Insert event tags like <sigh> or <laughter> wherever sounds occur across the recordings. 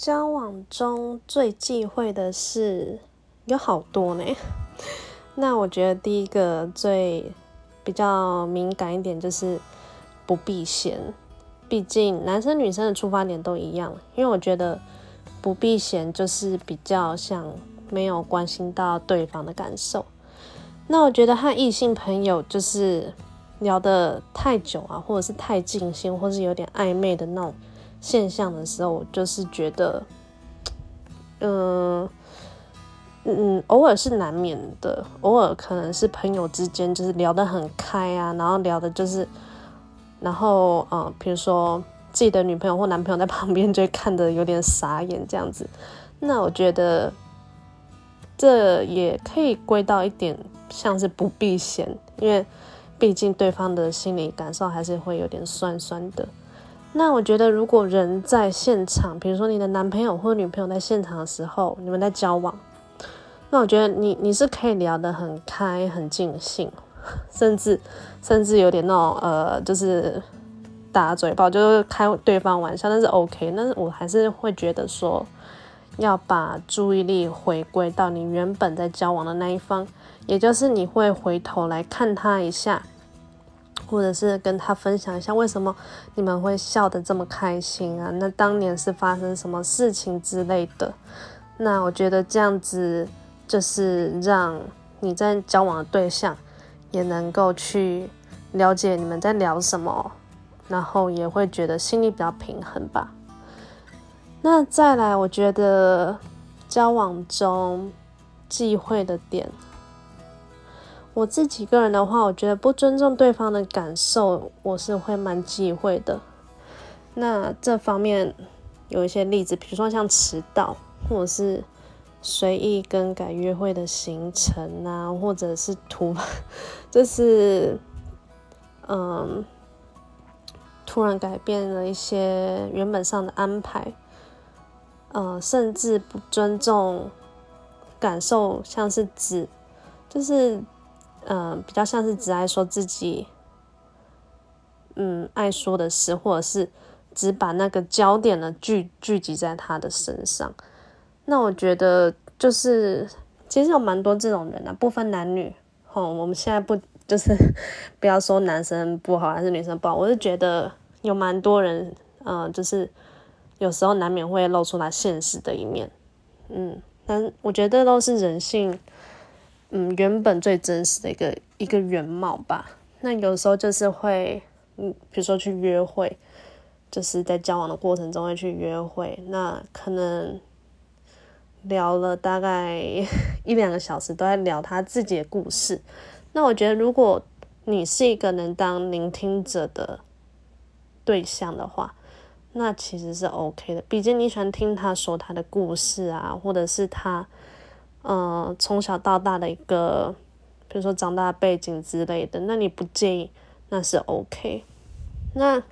交往中最忌讳的事有好多呢。<laughs> 那我觉得第一个最比较敏感一点就是不避嫌，毕竟男生女生的出发点都一样。因为我觉得不避嫌就是比较像没有关心到对方的感受。那我觉得和异性朋友就是聊得太久啊，或者是太尽兴，或是有点暧昧的那种现象的时候，我就是觉得，嗯嗯，偶尔是难免的，偶尔可能是朋友之间就是聊得很开啊，然后聊的就是，然后嗯，比如说自己的女朋友或男朋友在 <laughs> 旁边就会看得有点傻眼这样子，那我觉得这也可以归到一点。像是不避嫌，因为毕竟对方的心理感受还是会有点酸酸的。那我觉得，如果人在现场，比如说你的男朋友或女朋友在现场的时候，你们在交往，那我觉得你你是可以聊得很开、很尽兴，<laughs> 甚至甚至有点那种呃，就是打嘴炮，就是开对方玩笑，那是 OK。但是我还是会觉得说，要把注意力回归到你原本在交往的那一方。也就是你会回头来看他一下，或者是跟他分享一下为什么你们会笑得这么开心啊？那当年是发生什么事情之类的？那我觉得这样子就是让你在交往的对象也能够去了解你们在聊什么，然后也会觉得心里比较平衡吧。那再来，我觉得交往中忌讳的点。我自己个人的话，我觉得不尊重对方的感受，我是会蛮忌讳的。那这方面有一些例子，比如说像迟到，或者是随意更改约会的行程啊，或者是突，<laughs> 就是嗯，突然改变了一些原本上的安排，呃，甚至不尊重感受，像是指就是。嗯，比较像是只爱说自己，嗯，爱说的事，或者是只把那个焦点呢聚聚集在他的身上。那我觉得就是，其实有蛮多这种人的，不分男女。吼，我们现在不就是 <laughs> 不要说男生不好还是女生不好，我是觉得有蛮多人，嗯，就是有时候难免会露出他现实的一面。嗯，但我觉得都是人性。嗯，原本最真实的一个一个原貌吧。那有时候就是会，嗯，比如说去约会，就是在交往的过程中会去约会，那可能聊了大概一两个小时，都在聊他自己的故事。那我觉得，如果你是一个能当聆听者的对象的话，那其实是 OK 的。毕竟你喜欢听他说他的故事啊，或者是他。嗯，从小到大的一个，比如说长大背景之类的，那你不介意，那是 OK。那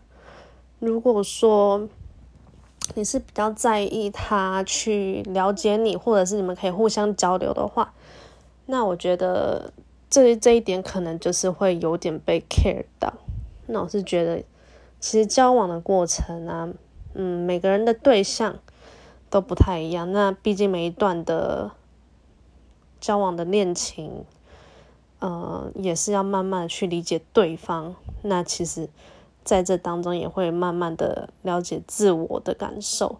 如果说你是比较在意他去了解你，或者是你们可以互相交流的话，那我觉得这这一点可能就是会有点被 care 到。那我是觉得，其实交往的过程啊，嗯，每个人的对象都不太一样。那毕竟每一段的。交往的恋情，呃，也是要慢慢去理解对方。那其实，在这当中也会慢慢的了解自我的感受。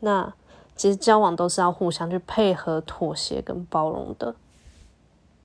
那其实交往都是要互相去配合、妥协跟包容的。